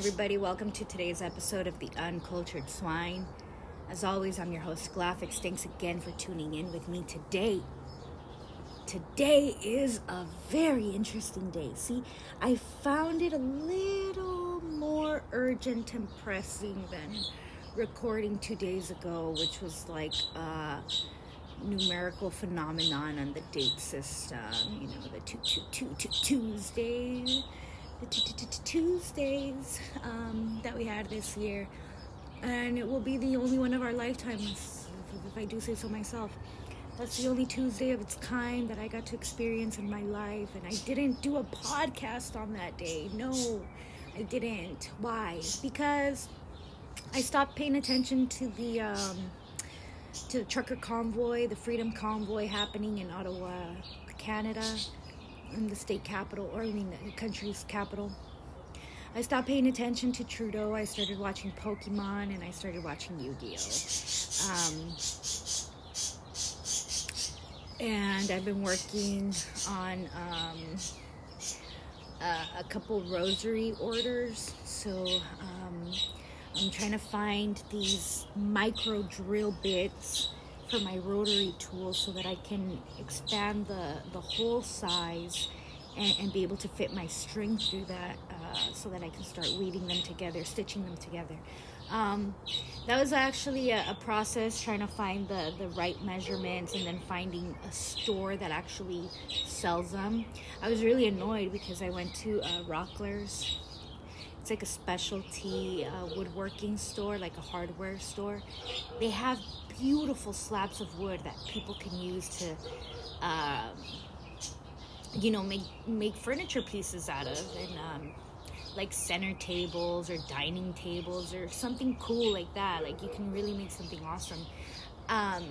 Everybody? Welcome to today's episode of The Uncultured Swine. As always, I'm your host, Glafix. Thanks again for tuning in with me today. Today is a very interesting day. See, I found it a little more urgent and pressing than recording two days ago, which was like a numerical phenomenon on the date system. You know, the two, two, two, two Tuesdays the Tuesdays um, that we had this year, and it will be the only one of our lifetimes, if I do say so myself. That's the only Tuesday of its kind that I got to experience in my life, and I didn't do a podcast on that day. No, I didn't. Why? Because I stopped paying attention to the um, to the trucker convoy, the Freedom Convoy happening in Ottawa, Canada in the state capital, or I mean the country's capital. I stopped paying attention to Trudeau. I started watching Pokemon and I started watching Yu Gi Oh! Um, and I've been working on um, a, a, couple rosary orders. So um, I'm trying to find these micro drill bits for my rotary tool so that I can expand the, the hole size and, and be able to fit my string through that uh, so that I can start weaving them together, stitching them together. Um, that was actually a, a, process trying to find the, the right measurements and then finding a store that actually sells them. I was really annoyed because I went to uh, Rockler's. It's like a specialty uh, woodworking store, like a hardware store. They have beautiful slabs of wood that people can use to, um, you know, make make furniture pieces out of, and um, like center tables or dining tables or something cool like that. Like you can really make something awesome. Um,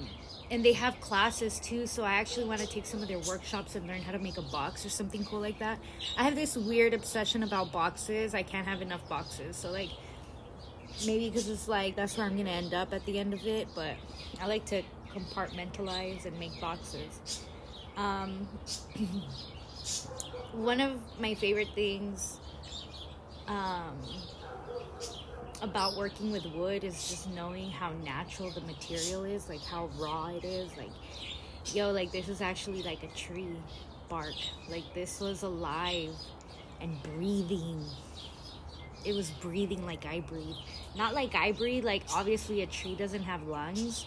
and they have classes too, so I actually want to take some of their workshops and learn how to make a box or something cool like that. I have this weird obsession about boxes. I can't have enough boxes, so like maybe because it's like that's where I'm gonna end up at the end of it. But I like to compartmentalize and make boxes. Um, one of my favorite things um, about working with wood is just knowing how natural the material is, like how raw it is. Like, yo, like this is actually like a tree bark. Like this was alive and breathing it was breathing like I breathe. Not like I breathe, like obviously a tree doesn't have lungs,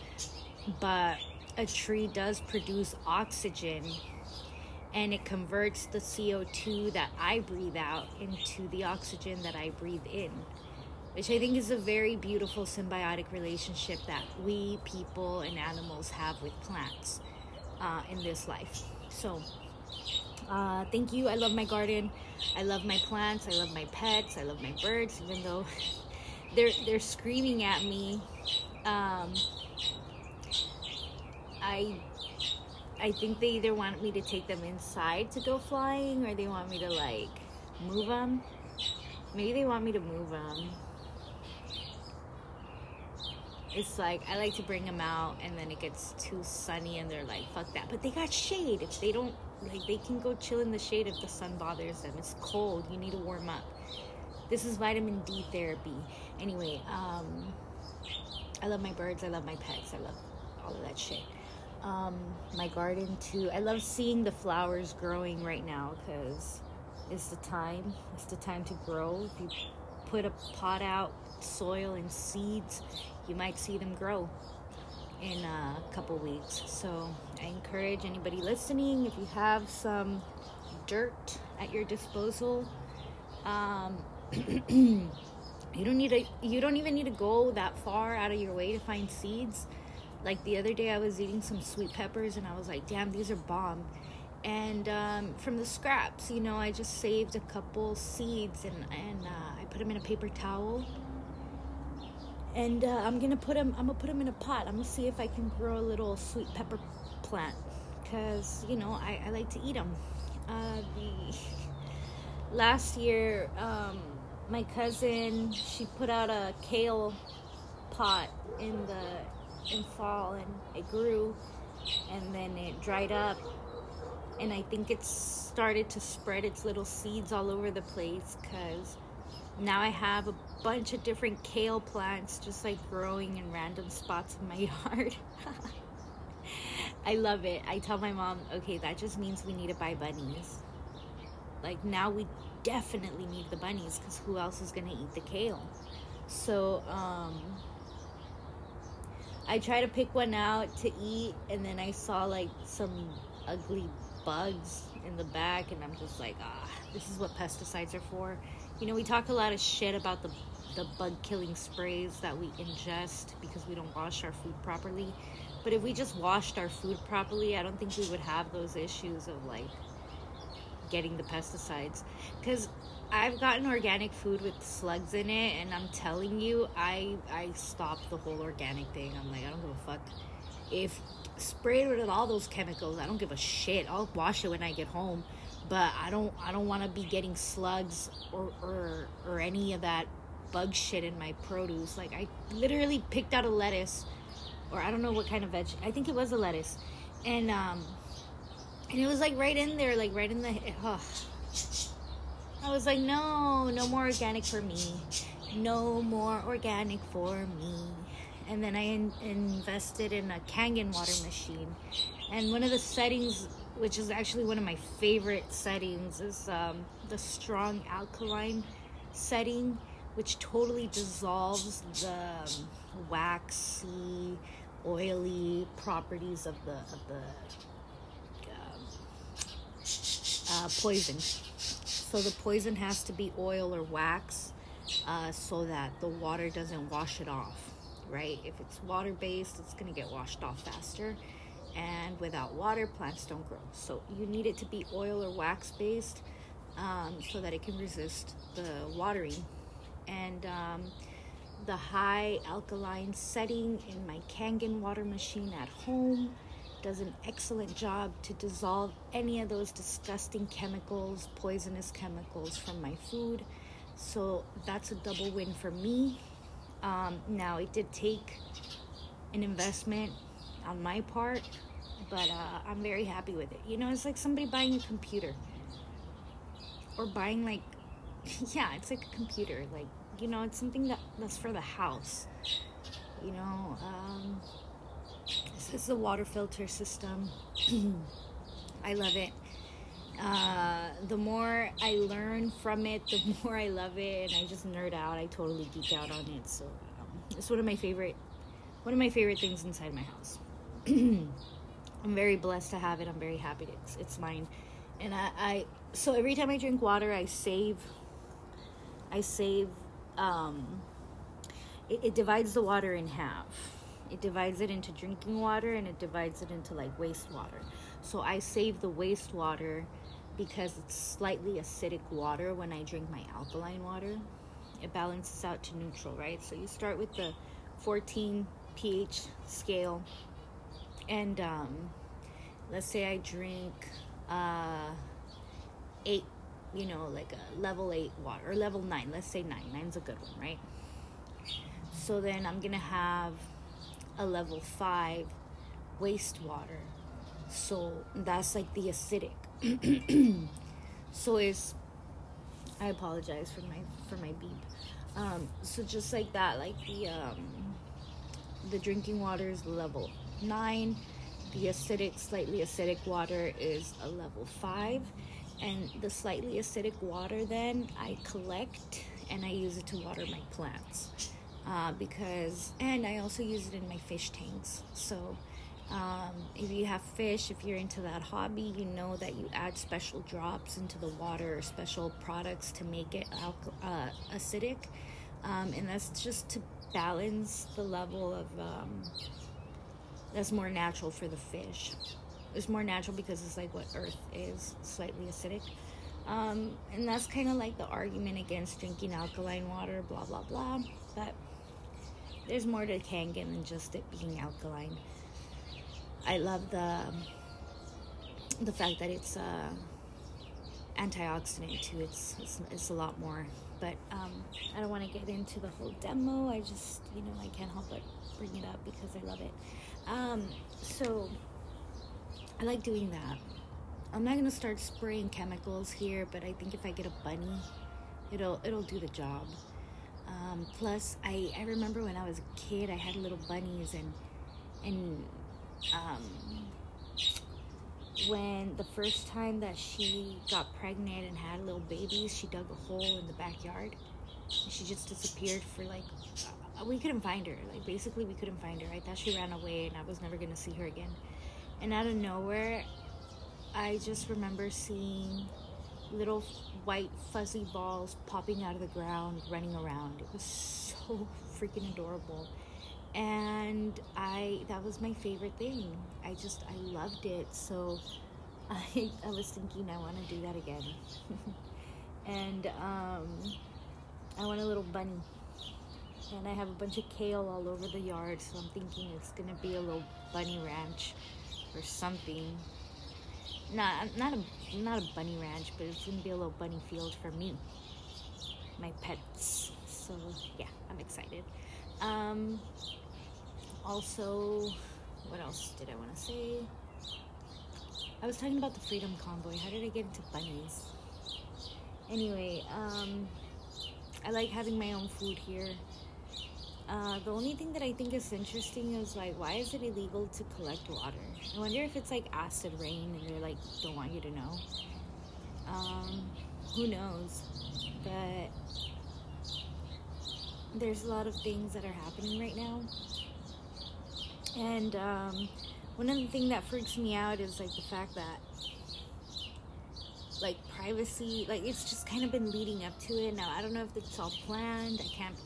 but a tree does produce oxygen and it converts the CO2 that I breathe out into the oxygen that I breathe in, which I think is a very beautiful symbiotic relationship that we people and animals have with plants uh, in this life. So, uh, thank you. I love my garden. I love my plants. I love my pets. I love my birds, even though they're they're screaming at me. Um, I I think they either want me to take them inside to go flying, or they want me to like move them. Maybe they want me to move them. It's like I like to bring them out, and then it gets too sunny, and they're like, "Fuck that!" But they got shade. If they don't like they can go chill in the shade if the sun bothers them. It's cold. You need to warm up. This is vitamin D therapy. Anyway, um, I love my birds. I love my pets. I love all of that shit. Um, my garden too. I love seeing the flowers growing right now because it's the time. It's the time to grow. If you put a pot out, soil and seeds, you might see them grow in a couple weeks. So I encourage anybody listening if you have some dirt at your disposal, um, you don't need to. You don't even need to go that far out of your way to find seeds. Like the other day, I was eating some sweet peppers, and I was like, "Damn, these are bomb." And um, from the scraps, you know, I just saved a couple seeds, and and uh, I put them in a paper towel and uh, I'm gonna put them. I'm gonna put them in a pot. I'm gonna see if I can grow a little sweet pepper plant, cause you know I, I like to eat them. Uh, the last year, um, my cousin she put out a kale pot in the in fall, and it grew, and then it dried up, and I think it's started to spread its little seeds all over the place, cause now I have a bunch of different kale plants just like growing in random spots in my yard. I love it. I tell my mom, okay, that just means we need to buy bunnies. Like now we definitely need the bunnies because who else is gonna eat the kale? So um, I try to pick one out to eat, and then I saw like some ugly bugs in the back, and I'm just like, ah, this is what pesticides are for. You know, we talk a lot of shit about the the bug killing sprays that we ingest because we don't wash our food properly. But if we just washed our food properly, I don't think we would have those issues of like getting the pesticides. Because I've gotten organic food with slugs in it, and I'm telling you, I I stopped the whole organic thing. I'm like, I don't give a fuck if sprayed with all those chemicals. I don't give a shit. I'll wash it when I get home, but I don't I don't want to be getting slugs or or or any of that bug shit in my produce. Like I literally picked out a lettuce, or I don't know what kind of veg. I think it was a lettuce, and um, and it was like right in there, like right in the. Oh. I was like, no, no more organic for me. No more organic for me. And then I in- invested in a Kangen water machine. And one of the settings, which is actually one of my favorite settings, is um, the strong alkaline setting, which totally dissolves the um, waxy, oily properties of the of the um, uh, poison. So the poison has to be oil or wax uh, so that the water doesn't wash it off, right? If it's water based, it's to get washed off faster. And without water, plants don't grow. So you need it to be oil or wax based um, so that it can resist the watering. And um, the high alkaline setting in my Kangen water machine at home does an excellent job to dissolve any of those disgusting chemicals, poisonous chemicals from my food. So that's a double win for me. Um, now, it did take an investment on my part, but uh, I'm very happy with it. You know, it's like somebody buying a computer or buying, like, yeah, it's like a computer. Like, you know, it's something that, that's for the house. You know, um, this is the water filter system. I love it. Uh, the more I learn from it, the more I love it, and I just nerd out. I totally geek out on it. So um, it's one of my favorite, one of my favorite things inside my house. I'm very blessed to have it. I'm very happy it's it's mine, and I, I so every time I drink water, I save. I save. Um, it, it divides the water in half it divides it into drinking water and it divides it into like wastewater. So I save the wastewater because it's slightly acidic water when I drink my alkaline water. It balances out to neutral, right? So you start with the 14 pH scale, and um, let's say I drink uh, eight, you know, like a level eight water or level nine. Let's say nine. Nine's a good one, right? So then I'm gonna have a level 5 wastewater. So that's like the acidic. so it's I apologize for my for my beep. Um, so just like that, like the um, the drinking water is level nine, the acidic, slightly acidic water is a level five, and the slightly acidic water then I collect and I use it to water my plants. Uh, because and I also use it in my fish tanks. So um, if you have fish, if you're into that hobby, you know that you add special drops into the water or special products to make it uh, acidic, um, and that's just to balance the level of um, that's more natural for the fish. It's more natural because it's like what Earth is, slightly acidic. Um, and that's kind of like the argument against drinking alkaline water, blah blah blah. But there's more to Kangen than just it being alkaline. I love the the fact that it's uh, antioxidant too. It's, it's it's a lot more. But um, I don't want to get into the whole demo. I just you know I can't help but bring it up because I love it. Um, so I like doing that. I'm not gonna start spraying chemicals here, but I think if I get a bunny it'll it'll do the job. Um, plus, I I remember when I was a kid, I had little bunnies and and um, when the first time that she got pregnant and had little babies, she dug a hole in the backyard. She just disappeared for like uh, we couldn't find her. Like basically, we couldn't find her. I thought she ran away, and I was never gonna see her again. And out of nowhere, I just remember seeing little white fuzzy balls popping out of the ground, running around. It was so freaking adorable. And I that was my favorite thing. I just I loved it. So I I was thinking I want to do that again. and um I want a little bunny. And I have a bunch of kale all over the yard, so I'm thinking it's gonna be a little bunny ranch or something not not a not a bunny ranch, but it's gonna be a little bunny field for me, my pets. So yeah, I'm excited. Um, also, what else did I want to say? I was talking about the Freedom Convoy. How did I get into bunnies? Anyway, um, I like having my own food here. Uh, the only thing that I think is interesting is like, why is it illegal to collect water? I wonder if it's like acid rain and they're like, don't want you to know. Um, who knows? But there's a lot of things that are happening right now. And um, one of the things that freaks me out is like the fact that like privacy, like it's just kind of been leading up to it. Now I don't know if it's all planned. I can't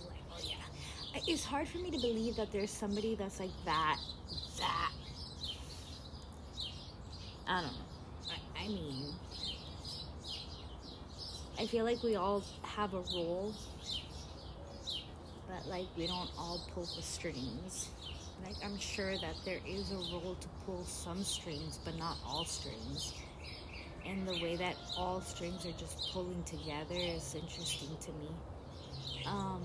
it's hard for me to believe that there's somebody that's like that, that. I don't know. I, I mean, I feel like we all have a role, but like we don't all pull the strings. Like I'm sure that there is a role to pull some strings, but not all strings. And the way that all strings are just pulling together is interesting to me. Um,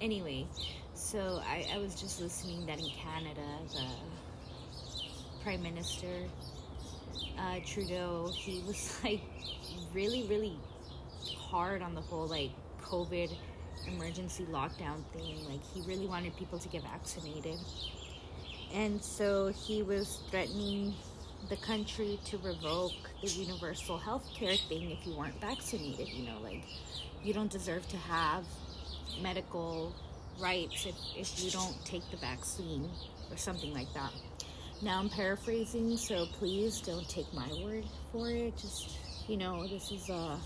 anyway, so I, I was just listening that in Canada, the Prime Minister uh, Trudeau, he was like really, really hard on the whole like COVID emergency lockdown thing. Like he really wanted people to get vaccinated. And so he was threatening the country to revoke the universal health care thing if you weren't vaccinated. You know, like you don't deserve to have medical rights if, if you don't take the vaccine or something like that. Now I'm paraphrasing, so please don't take my word for it. Just, you know, this is a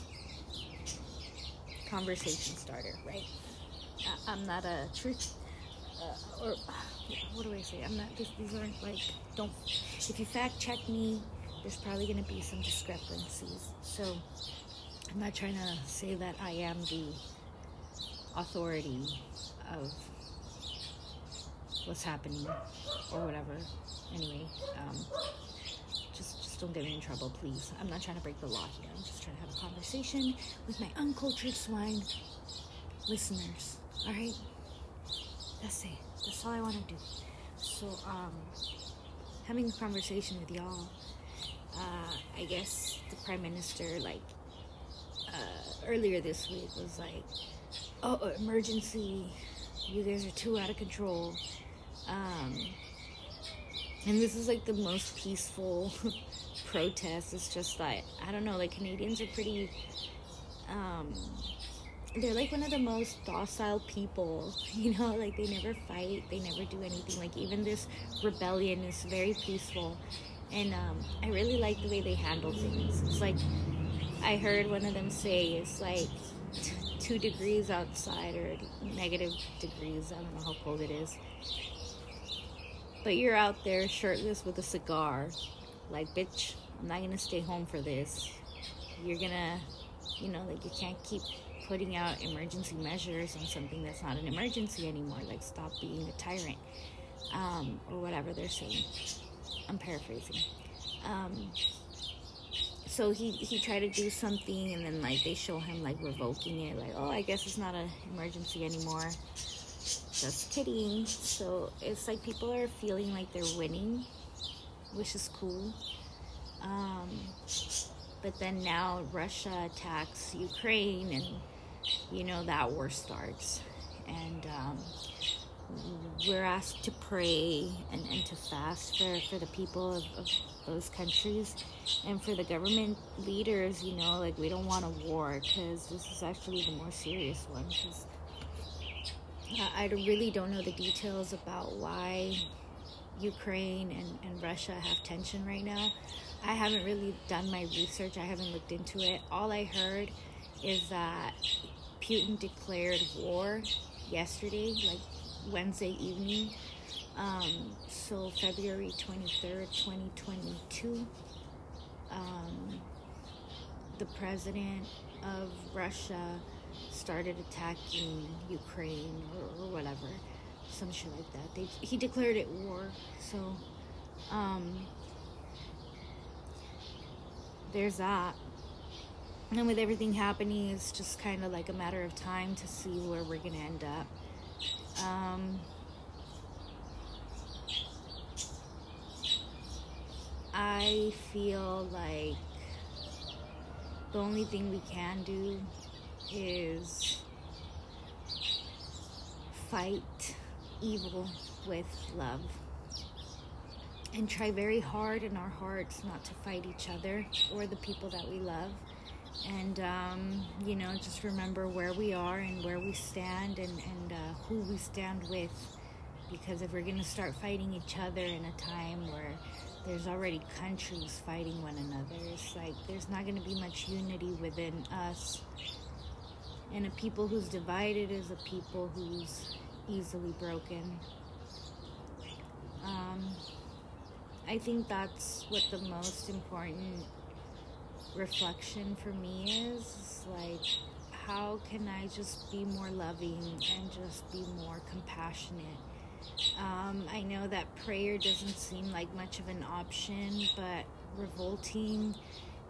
conversation starter, right? I'm not a truth, uh, or what do I say? I'm not, this, these aren't like, don't, if you fact check me, there's probably going to be some discrepancies. So I'm not trying to say that I am the authority of what's happening or whatever. Anyway, um, just just don't get me in trouble, please. I'm not trying to break the law here. I'm just trying to have a conversation with my uncultured swine listeners. All right, that's it. That's all I want to do. So, um, having a conversation with y'all. Uh, I guess the prime minister, like uh, earlier this week, was like, oh, emergency. You guys are too out of control. Um, and this is like the most peaceful protest. It's just like, I don't know, like Canadians are pretty, um, they're like one of the most docile people, you know, like they never fight, they never do anything. Like even this rebellion is very peaceful. And um, I really like the way they handle things. It's like, I heard one of them say, it's like, two degrees outside or negative degrees. I don't know how cold it is. But you're out there shirtless with a cigar. Like, bitch, I'm not gonna stay home for this. You're gonna, you know, like, you can't keep putting out emergency measures on something that's not an emergency anymore. Like, stop being a tyrant. Um, or whatever they're saying. I'm paraphrasing. Um, so he he tried to do something and then like they show him like revoking it like oh i guess it's not an emergency anymore. Just kidding. So it's like people are feeling like they're winning which is cool. Um but then now Russia attacks Ukraine, and you know that war starts, and um, we're asked to pray and, and to fast for, for the people of, of those countries. And for the government leaders you know like we don't want a war because this is actually the more serious one because I, I really don't know the details about why ukraine and, and russia have tension right now. I haven't really done my research. I haven't looked into it. All i heard is that putin declared war yesterday like wednesday evening um, so February 23rd, 2022, um, the president of Russia started attacking Ukraine or, or, whatever, some shit like that. They, he declared it war. So, um, there's that. And with everything happening, it's just kind of like a matter of time to see where we're gonna end up. Um, I feel like the only thing we can do is fight evil with love and try very hard in our hearts not to fight each other or the people that we love. And um, you know just remember where we are and where we stand and, and uh, who we stand with because if we're going to start fighting each other in a time where there's already countries fighting one another. It's like there's not going to be much unity within us. And a people who's divided is a people who's easily broken. Um, I think that's what the most important reflection for me is. is like, how can I just be more loving and just be more compassionate? Um, I know that prayer doesn't seem like much of an option, but revolting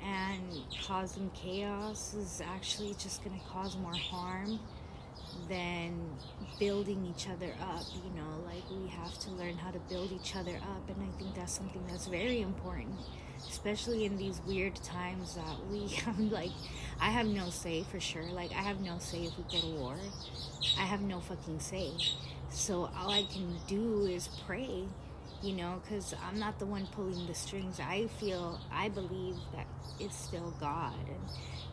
and causing chaos is actually just going to cause more harm than building each other up. You know, like we have to learn how to build each other up, and I think that's something that's very important, especially in these weird times that we. Like, I have no say for sure. Like, I have no say if we go to war. I have no fucking say. So all I can do is pray, you know, because I'm not the one pulling the strings. I feel, I believe that it's still God. And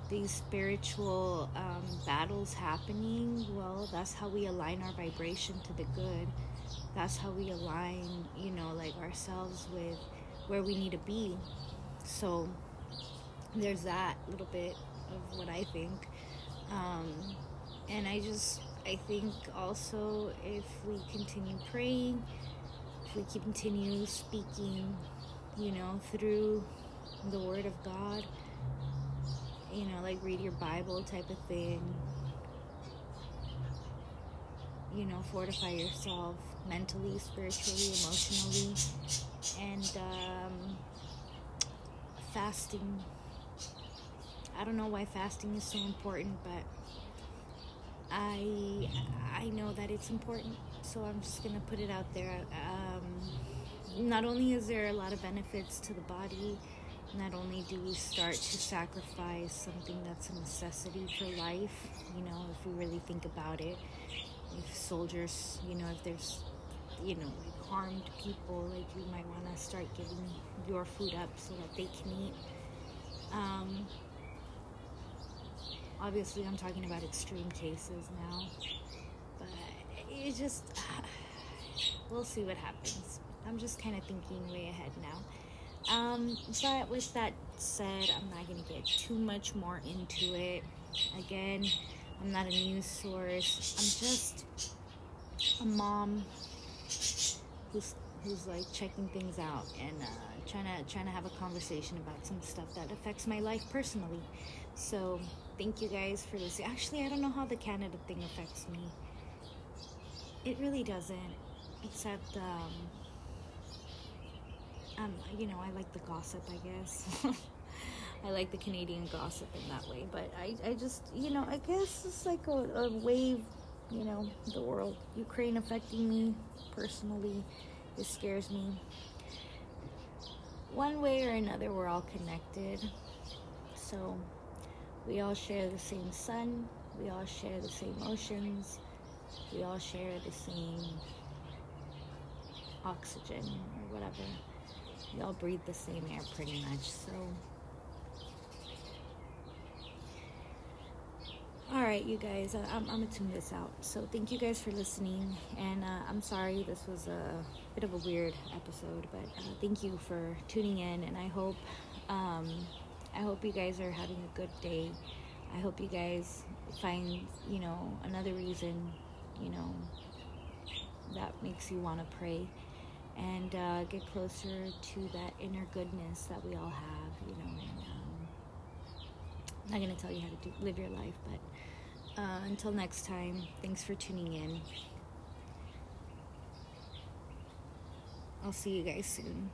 these spiritual um, battles happening, well, that's how we align our vibration to the good. That's how we align, you know, like ourselves with where we need to be. So there's that little bit of what I think. Um, and I just I think also if we continue praying, if we continue speaking, you know, through the Word of God, you know, like read your Bible type of thing, you know, fortify yourself mentally, spiritually, emotionally, and um, fasting. I don't know why fasting is so important, but I I know that it's important, so I'm just gonna put it out there. Um, not only is there a lot of benefits to the body, not only do we start to sacrifice something that's a necessity for life, you know, if we really think about it, if soldiers, you know, if there's, you know, like harmed people, like you might want to start giving your food up so that they can eat. Um, obviously i'm talking about extreme cases now but it just we'll see what happens. I'm just kind of thinking way ahead now. Um, but with that said i'm not going to get too much more into it. Again i'm not a news source i'm just a mom who's who's like checking things out and uh, trying to trying to have a conversation about some stuff that affects my life personally so thank you guys for listening. Actually, I don't know how the Canada thing affects me. It really doesn't, except, um, um, you know, I like the gossip, I guess. I like the Canadian gossip in that way, but I, I just, you know, I guess it's like a, a wave, you know, the world, Ukraine affecting me personally. It scares me. One way or another, we're all connected. So we all share the same sun, we all share the same oceans, we all share the same oxygen or whatever. We all breathe the same air pretty much. So all right you guys? I, am gonna tune this out. So thank you guys for listening and uh, i'm sorry this was a bit of a weird episode but uh, thank you for tuning in and i hope um, i hope you guys are having a good day. I hope you guys find you know another reason you know that makes you want to pray and uh, get closer to that inner goodness that we all have you know and, um, I'm not to tell you how to do, live your life, but uh, until next time, thanks for tuning in. I'll see you guys soon.